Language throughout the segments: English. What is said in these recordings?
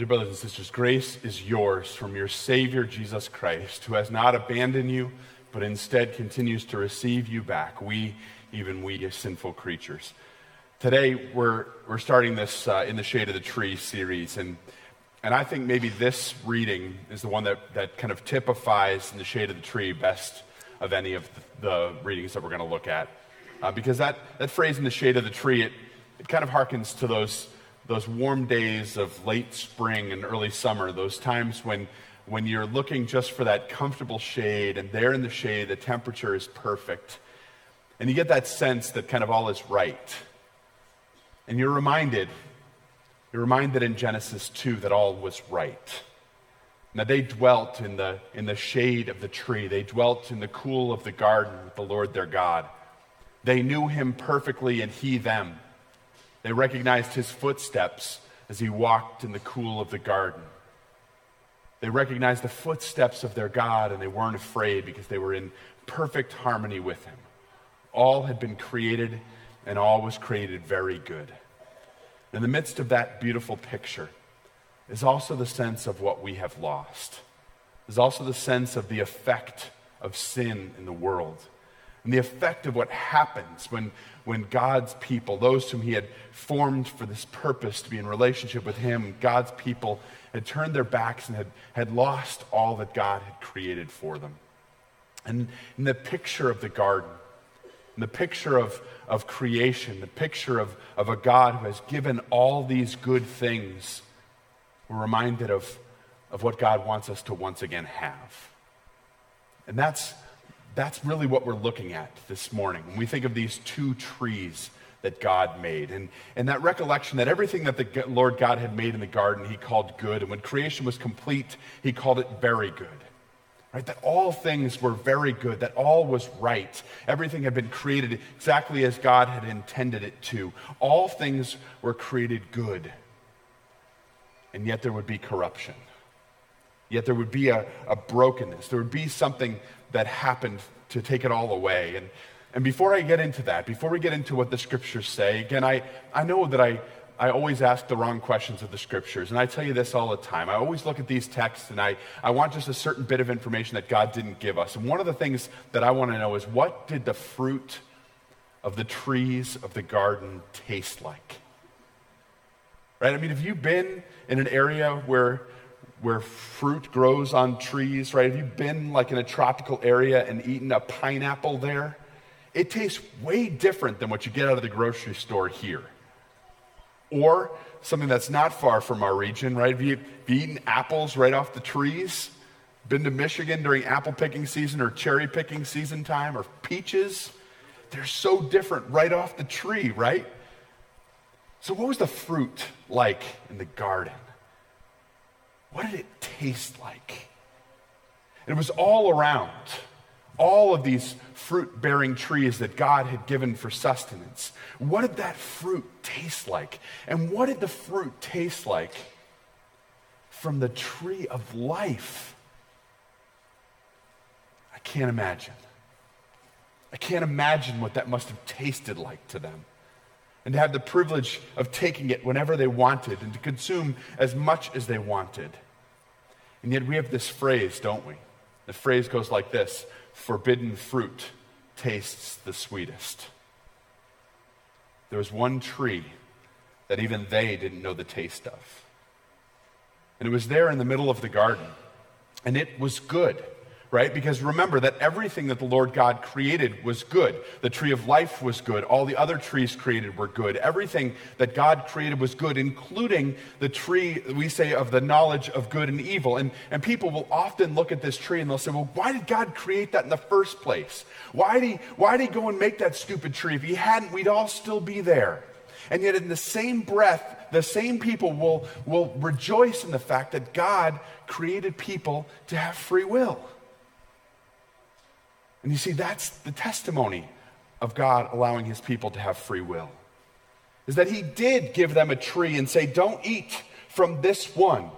Dear brothers and sisters, grace is yours from your Savior Jesus Christ, who has not abandoned you, but instead continues to receive you back. We, even we, as sinful creatures. Today, we're, we're starting this uh, In the Shade of the Tree series, and, and I think maybe this reading is the one that, that kind of typifies In the Shade of the Tree best of any of the, readings that we're going to look at. Uh, because that, that phrase, In the Shade of the Tree, it, it kind of harkens to those those warm days of late spring and early summer, those times when, when you're looking just for that comfortable shade, and there in the shade, the temperature is perfect. And you get that sense that kind of all is right. And you're reminded, you're reminded in Genesis 2 that all was right. Now they dwelt in the, in the shade of the tree, they dwelt in the cool of the garden with the Lord their God. They knew him perfectly, and he them. They recognized his footsteps as he walked in the cool of the garden. They recognized the footsteps of their God and they weren't afraid because they were in perfect harmony with him. All had been created and all was created very good. In the midst of that beautiful picture is also the sense of what we have lost. There's also the sense of the effect of sin in the world and the effect of what happens when, when God's people, those whom He had formed for this purpose to be in relationship with Him, God's people had turned their backs and had, had lost all that God had created for them. And in the picture of the garden, in the picture of, of creation, the picture of, of a God who has given all these good things, we're reminded of, of what God wants us to once again have. And that's that's really what we're looking at this morning when we think of these two trees that God made. And, and that recollection that everything that the Lord God had made in the garden, he called good. And when creation was complete, he called it very good. Right? That all things were very good, that all was right. Everything had been created exactly as God had intended it to. All things were created good. And yet there would be corruption. Yet there would be a, a brokenness. There would be something that happened to take it all away. And, and before I get into that, before we get into what the scriptures say, again, I, I know that I, I always ask the wrong questions of the scriptures. And I tell you this all the time. I always look at these texts and I, I want just a certain bit of information that God didn't give us. And one of the things that I want to know is what did the fruit of the trees of the garden taste like? Right? I mean, have you been in an area where where fruit grows on trees, right? Have you been like in a tropical area and eaten a pineapple there? It tastes way different than what you get out of the grocery store here. Or something that's not far from our region, right? Have you, have you eaten apples right off the trees? Been to Michigan during apple picking season or cherry picking season time or peaches? They're so different right off the tree, right? So, what was the fruit like in the garden? What did it taste like? It was all around. All of these fruit bearing trees that God had given for sustenance. What did that fruit taste like? And what did the fruit taste like from the tree of life? I can't imagine. I can't imagine what that must have tasted like to them and to have the privilege of taking it whenever they wanted and to consume as much as they wanted. And yet we have this phrase, don't we? The phrase goes like this forbidden fruit tastes the sweetest. There was one tree that even they didn't know the taste of. And it was there in the middle of the garden. And it was good right? Because remember that everything that the Lord God created was good. The tree of life was good. All the other trees created were good. Everything that God created was good, including the tree, we say, of the knowledge of good and evil. And, and people will often look at this tree and they'll say, well, why did God create that in the first place? Why did he, why did he go and make that stupid tree? If he hadn't, we'd all still be there. And yet, in the same breath, the same people will, will rejoice in the fact that God created people to have free will. And you see, that's the testimony of God allowing his people to have free will. Is that he did give them a tree and say, Don't eat from this one.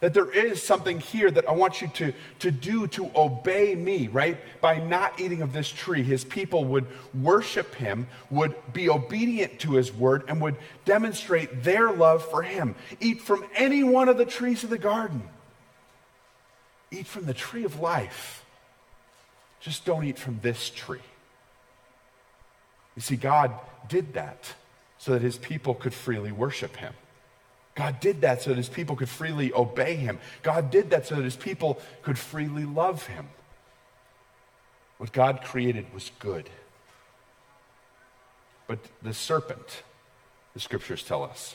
That there is something here that I want you to, to do to obey me, right? By not eating of this tree, his people would worship him, would be obedient to his word, and would demonstrate their love for him. Eat from any one of the trees of the garden. Eat from the tree of life. Just don't eat from this tree. You see, God did that so that his people could freely worship him. God did that so that his people could freely obey him. God did that so that his people could freely love him. What God created was good. But the serpent, the scriptures tell us,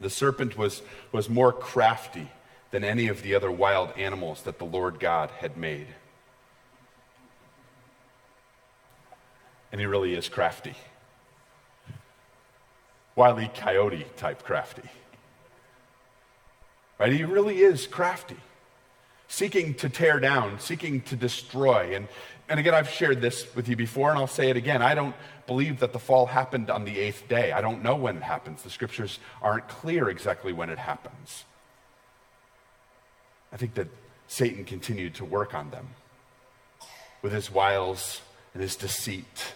the serpent was, was more crafty than any of the other wild animals that the Lord God had made. And he really is crafty. Wily coyote type crafty. Right? He really is crafty, seeking to tear down, seeking to destroy. And, and again, I've shared this with you before, and I'll say it again. I don't believe that the fall happened on the eighth day. I don't know when it happens. The scriptures aren't clear exactly when it happens. I think that Satan continued to work on them with his wiles and his deceit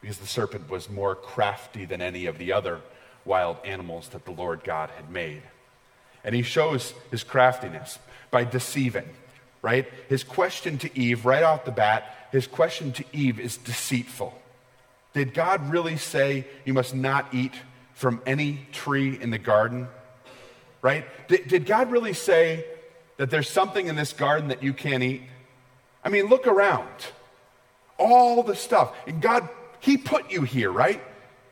because the serpent was more crafty than any of the other wild animals that the Lord God had made. And he shows his craftiness by deceiving, right? His question to Eve, right off the bat, his question to Eve is deceitful. Did God really say you must not eat from any tree in the garden? Right? Did, did God really say that there's something in this garden that you can't eat? I mean, look around. All the stuff. And God, He put you here, right?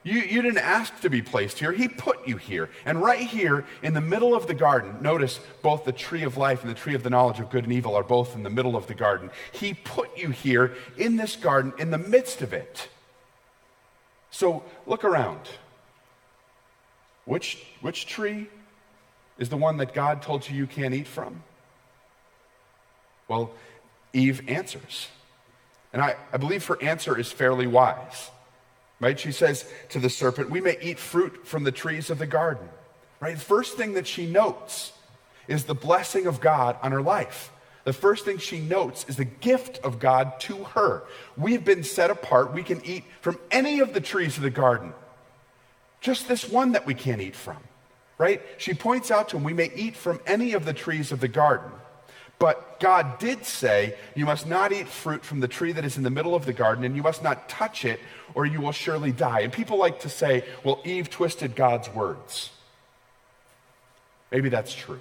You, you didn't ask to be placed here. He put you here. And right here in the middle of the garden, notice both the tree of life and the tree of the knowledge of good and evil are both in the middle of the garden. He put you here in this garden, in the midst of it. So look around. Which, which tree is the one that God told you you can't eat from? Well, Eve answers. And I, I believe her answer is fairly wise. Right? She says to the serpent, We may eat fruit from the trees of the garden. Right? The first thing that she notes is the blessing of God on her life. The first thing she notes is the gift of God to her. We've been set apart. We can eat from any of the trees of the garden. Just this one that we can't eat from. Right? She points out to him, we may eat from any of the trees of the garden. But God did say, You must not eat fruit from the tree that is in the middle of the garden, and you must not touch it, or you will surely die. And people like to say, Well, Eve twisted God's words. Maybe that's true.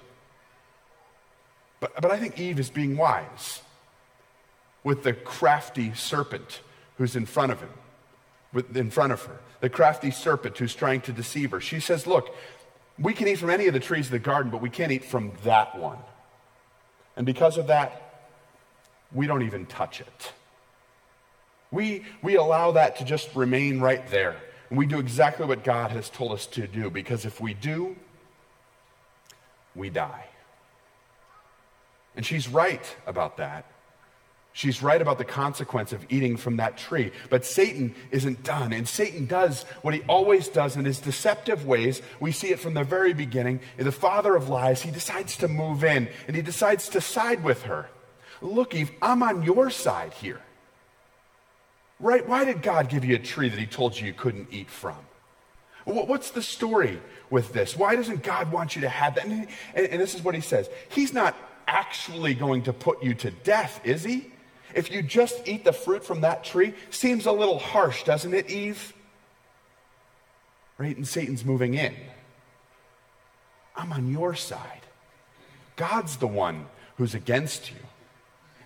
But, but I think Eve is being wise with the crafty serpent who's in front of him, with, in front of her. The crafty serpent who's trying to deceive her. She says, Look, we can eat from any of the trees of the garden, but we can't eat from that one. And because of that, we don't even touch it. We, we allow that to just remain right there. And we do exactly what God has told us to do because if we do, we die. And she's right about that. She's right about the consequence of eating from that tree. But Satan isn't done. And Satan does what he always does in his deceptive ways. We see it from the very beginning. The father of lies, he decides to move in and he decides to side with her. Look, Eve, I'm on your side here. Right? Why did God give you a tree that he told you you couldn't eat from? What's the story with this? Why doesn't God want you to have that? And, and this is what he says He's not actually going to put you to death, is he? If you just eat the fruit from that tree, seems a little harsh, doesn't it, Eve? Right? And Satan's moving in. I'm on your side. God's the one who's against you.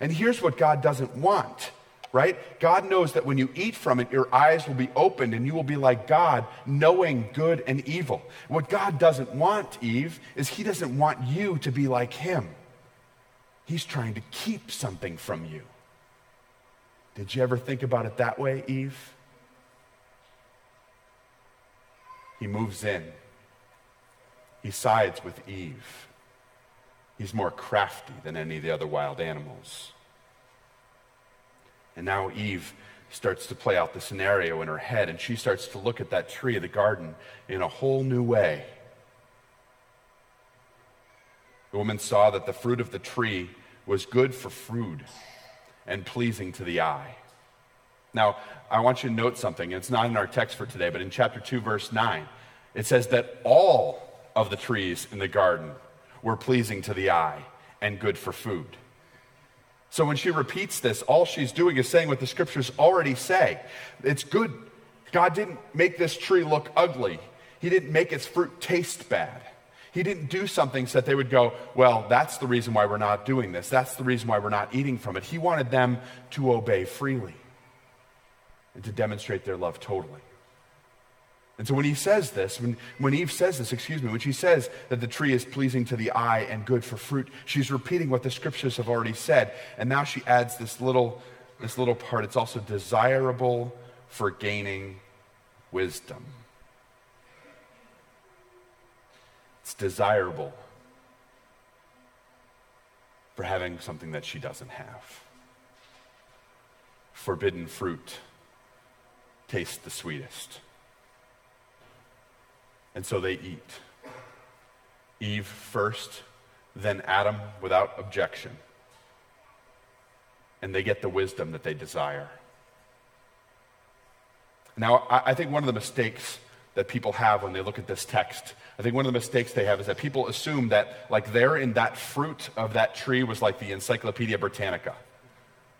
And here's what God doesn't want, right? God knows that when you eat from it, your eyes will be opened and you will be like God, knowing good and evil. What God doesn't want, Eve, is He doesn't want you to be like Him. He's trying to keep something from you. Did you ever think about it that way, Eve? He moves in. He sides with Eve. He's more crafty than any of the other wild animals. And now Eve starts to play out the scenario in her head, and she starts to look at that tree of the garden in a whole new way. The woman saw that the fruit of the tree was good for food and pleasing to the eye. Now, I want you to note something. It's not in our text for today, but in chapter 2, verse 9, it says that all of the trees in the garden were pleasing to the eye and good for food. So when she repeats this, all she's doing is saying what the scriptures already say. It's good. God didn't make this tree look ugly, He didn't make its fruit taste bad. He didn't do something so that they would go, Well, that's the reason why we're not doing this. That's the reason why we're not eating from it. He wanted them to obey freely and to demonstrate their love totally. And so when he says this, when, when Eve says this, excuse me, when she says that the tree is pleasing to the eye and good for fruit, she's repeating what the scriptures have already said. And now she adds this little, this little part. It's also desirable for gaining wisdom. It's desirable for having something that she doesn't have. Forbidden fruit tastes the sweetest. And so they eat. Eve first, then Adam without objection. And they get the wisdom that they desire. Now, I, think one of the mistakes that people have when they look at this text, I think one of the mistakes they have is that people assume that, like, there in that fruit of that tree was like the Encyclopedia Britannica,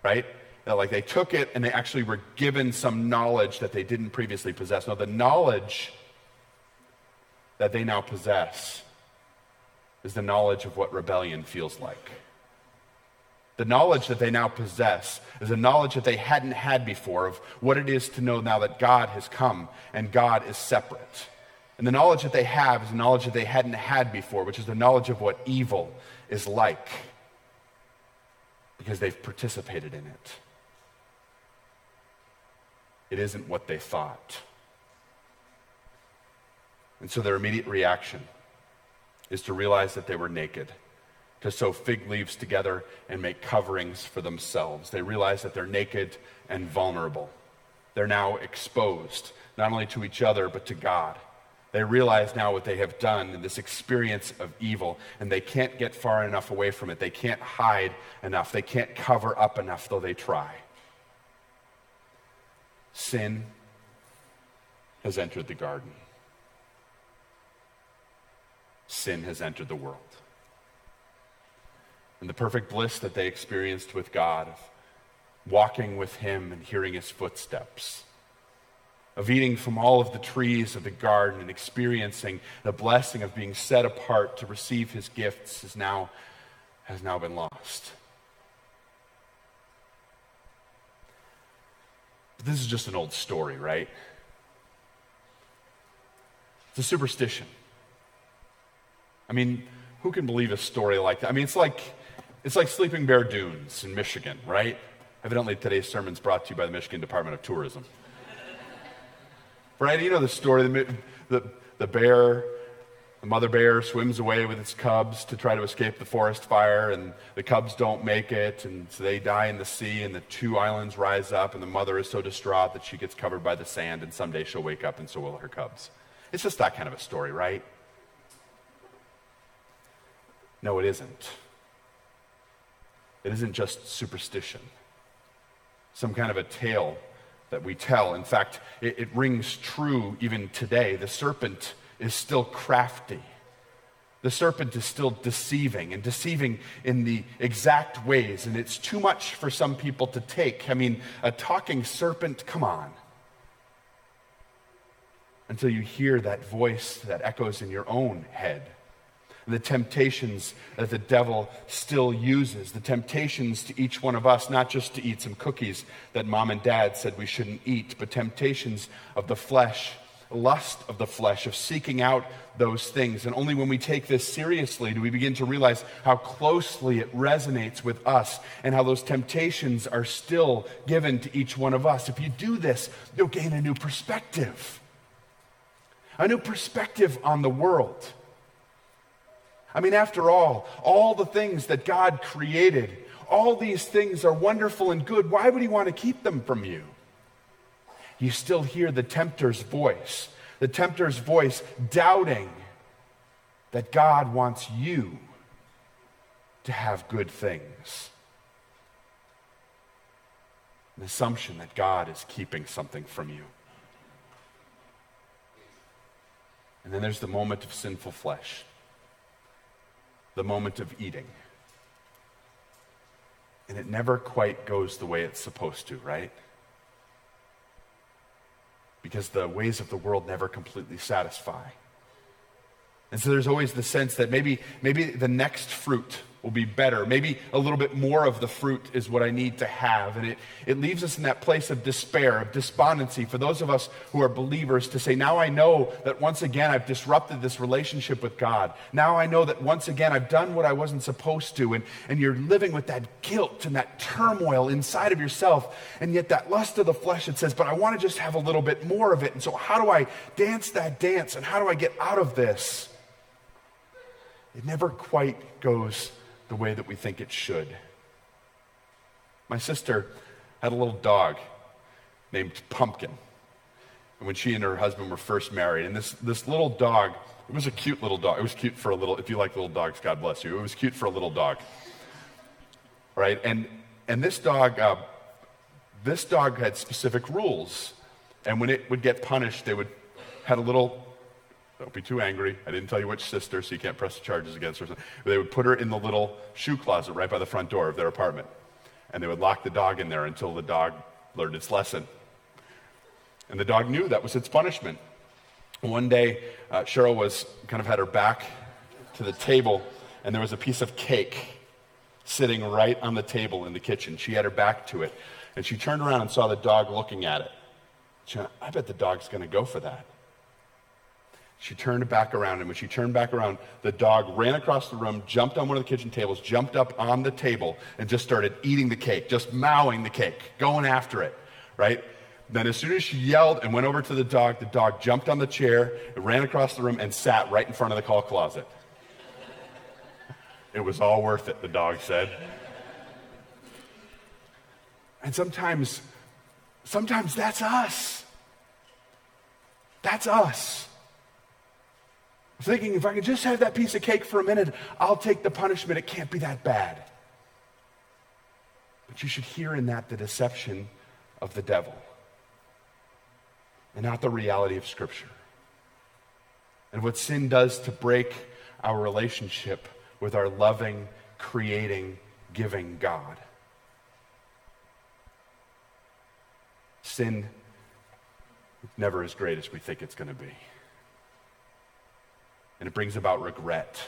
right? That, like, they took it and they actually were given some knowledge that they didn't previously possess. Now, the knowledge that they now possess is the knowledge of what rebellion feels like. The knowledge that they now possess is a knowledge that they hadn't had before of what it is to know now that God has come and God is separate. And the knowledge that they have is a knowledge that they hadn't had before, which is the knowledge of what evil is like because they've participated in it. It isn't what they thought. And so their immediate reaction is to realize that they were naked, to sew fig leaves together and make coverings for themselves. They realize that they're naked and vulnerable. They're now exposed, not only to each other, but to God. They realize now what they have done in this experience of evil, and they can't get far enough away from it. They can't hide enough. They can't cover up enough, though they try. Sin has entered the garden sin has entered the world. And the perfect bliss that they experienced with God, of walking with Him and hearing His footsteps, of eating from all of the trees of the garden and experiencing the blessing of being set apart to receive His gifts, is now, has now been lost. But this is just an old story, right? It's a superstition. I mean, who can believe a story like that? I mean, it's like, it's like Sleeping Bear Dunes in Michigan, right? Evidently, today's sermon is brought to you by the Michigan Department of Tourism. right? You know the story the, the, the bear, the mother bear swims away with its cubs to try to escape the forest fire, and the cubs don't make it, and so they die in the sea, and the two islands rise up, and the mother is so distraught that she gets covered by the sand, and someday she'll wake up, and so will her cubs. It's just that kind of a story, right? No, it isn't. It isn't just superstition, some kind of a tale that we tell. In fact, it, it rings true even today. The serpent is still crafty. The serpent is still deceiving and deceiving in the exact ways, and it's too much for some people to take. I mean, a talking serpent, come on. Until you hear that voice that echoes in your own head the temptations that the devil still uses, the temptations to each one of us, not just to eat some cookies that mom and dad said we shouldn't eat, but temptations of the flesh, lust of the flesh, of seeking out those things. And only when we take this seriously do we begin to realize how closely it resonates with us and how those temptations are still given to each one of us. If you do this, you'll gain a new perspective, a new perspective on the world I mean, after all, all the things that God created, all these things are wonderful and good. Why would He want to keep them from you? You still hear the tempter's voice, the tempter's voice doubting that God wants you to have good things. An assumption that God is keeping something from you. And then there's the moment of sinful flesh, the moment of eating. And it never quite goes the way it's supposed to, right? Because the ways of the world never completely satisfy. And so there's always the sense that maybe, maybe the next fruit will be better. Maybe a little bit more of the fruit is what I need to have. And it, it leaves us in that place of despair, of despondency for those of us who are believers to say, now I know that once again I've disrupted this relationship with God. Now I know that once again I've done what I wasn't supposed to. And, and you're living with that guilt and that turmoil inside of yourself. And yet that lust of the flesh, it says, but I want to just have a little bit more of it. And so how do I dance that dance? And how do I get out of this? It never quite goes the way that we think it should. My sister had a little dog named Pumpkin. And when she and her husband were first married, and this, this little dog, it was a cute little dog. It was cute for a little, if you like little dogs, God bless you. It was cute for a little dog. Right? And, and this dog, uh, this dog had specific rules. And when it would get punished, they would had a little don't be too angry. I didn't tell you which sister, so you can't press the charges against her. They would put her in the little shoe closet right by the front door of their apartment. And they would lock the dog in there until the dog learned its lesson. And the dog knew that was its punishment. One day, uh, Cheryl was kind of had her back to the table, and there was a piece of cake sitting right on the table in the kitchen. She had her back to it, and she turned around and saw the dog looking at it. She went, I bet the dog's going to go for that. She turned back around, and when she turned back around, the dog ran across the room, jumped on one of the kitchen tables, jumped up on the table, and just started eating the cake, just mowing the cake, going after it, right? Then, as soon as she yelled and went over to the dog, the dog jumped on the chair, ran across the room, and sat right in front of the call closet. it was all worth it, the dog said. And sometimes, sometimes that's us. That's us thinking if I can just have that piece of cake for a minute, I'll take the punishment. It can't be that bad. But you should hear in that the deception of the devil and not the reality of Scripture. And what sin does to break our relationship with our loving, creating, giving God. Sin is never as great as we think it's going to be and it brings about regret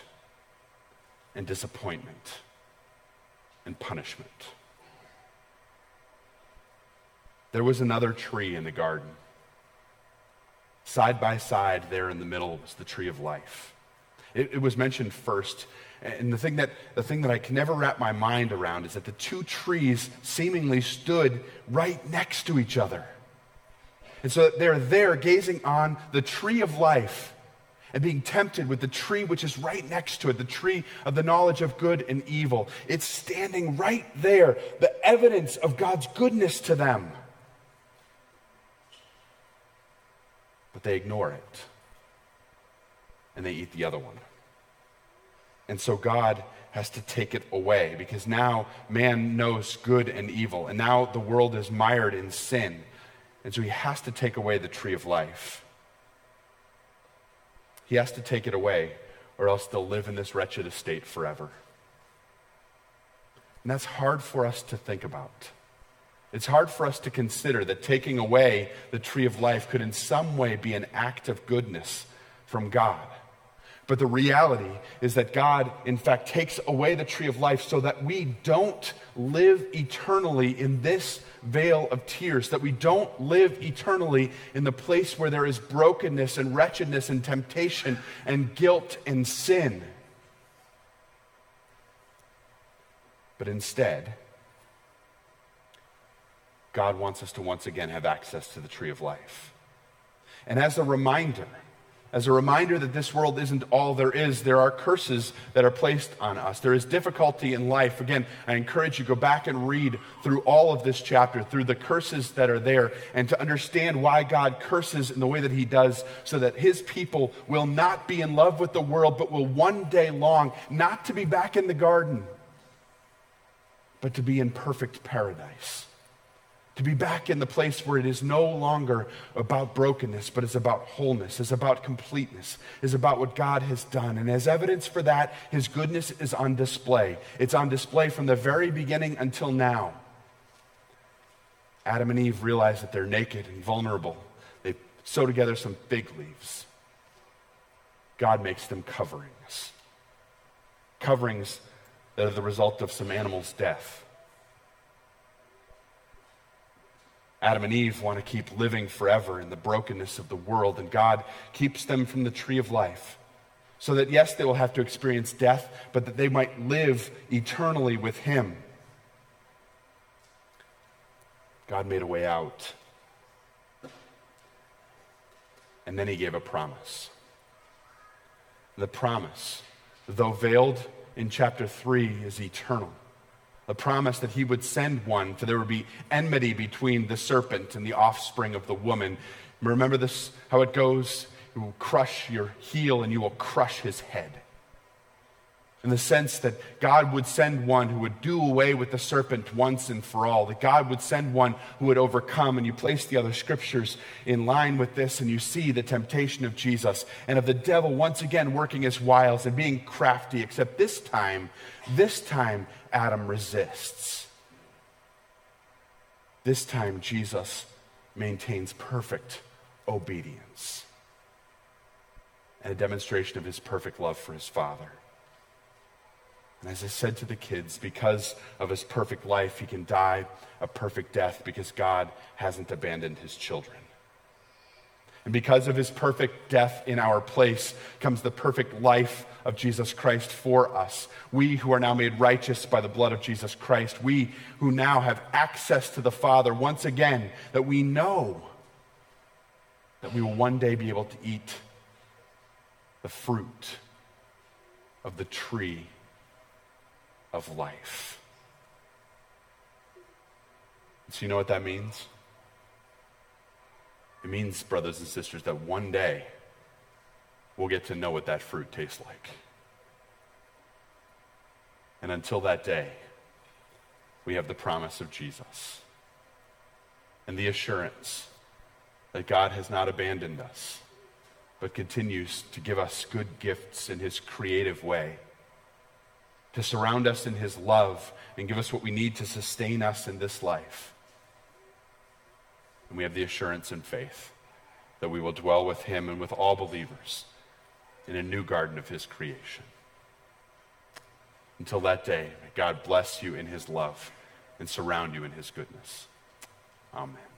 and disappointment and punishment. There was another tree in the garden. Side by side, there in the middle, was the tree of life. It, it, was mentioned first. And the thing, that, the thing that I can never wrap my mind around is that the two trees seemingly stood right next to each other. And so they're there gazing on the tree of life and being tempted with the tree which is right next to it, the tree of the knowledge of good and evil. It's standing right there, the evidence of God's goodness to them. But they ignore it and they eat the other one. And so God has to take it away because now man knows good and evil, and now the world is mired in sin. And so he has to take away the tree of life. He has to take it away, or else they'll live in this wretched estate forever. And that's hard for us to think about. It's hard for us to consider that taking away the tree of life could in some way be an act of goodness from God. But the reality is that God, in fact, takes away the tree of life so that we don't live eternally in this vale of tears, that we don't live eternally in the place where there is brokenness and wretchedness and temptation and guilt and sin. But instead, God wants us to once again have access to the tree of life. And as a reminder, as a reminder that this world isn't all there is. There are curses that are placed on us. There is difficulty in life. Again, I encourage you go back and read through all of this chapter, through the curses that are there, and to understand why God curses in the way that he does, so that his people will not be in love with the world, but will one day long not to be back in the garden, but to be in perfect paradise. To be back in the place where it is no longer about brokenness, but it's about wholeness, it's about completeness, is about what God has done. And as evidence for that, His goodness is on display. It's on display from the very beginning until now. Adam and Eve realize that they're naked and vulnerable. They sew together some fig leaves. God makes them coverings. Coverings that are the result of some animal's death. Adam and Eve want to keep living forever in the brokenness of the world, and God keeps them from the tree of life. So that, yes, they will have to experience death, but that they might live eternally with Him. God made a way out. And then He gave a promise. The promise, though veiled in chapter 3, is eternal a promise that he would send one, for there would be enmity between the serpent and the offspring of the woman. Remember this, how it goes? He will crush your heel and you will crush his head. In the sense that God would send one who would do away with the serpent once and for all, that God would send one who would overcome. And you place the other scriptures in line with this, and you see the temptation of Jesus and of the devil once again working his wiles and being crafty, except this time, this time, Adam resists. This time, Jesus maintains perfect obedience and a demonstration of his perfect love for his Father. And as I said to the kids, because of his perfect life, he can die a perfect death because God hasn't abandoned his children. And because of his perfect death in our place comes the perfect life of Jesus Christ for us. We who are now made righteous by the blood of Jesus Christ, we who now have access to the Father, once again, that we know that we will one day be able to eat the fruit of the tree of life. So, you know what that means? It means, brothers and sisters, that one day we'll get to know what that fruit tastes like. And until that day, we have the promise of Jesus and the assurance that God has not abandoned us, but continues to give us good gifts in his creative way, to surround us in his love and give us what we need to sustain us in this life. And we have the assurance and faith that we will dwell with him and with all believers in a new garden of his creation. Until that day, may God bless you in his love and surround you in his goodness. Amen.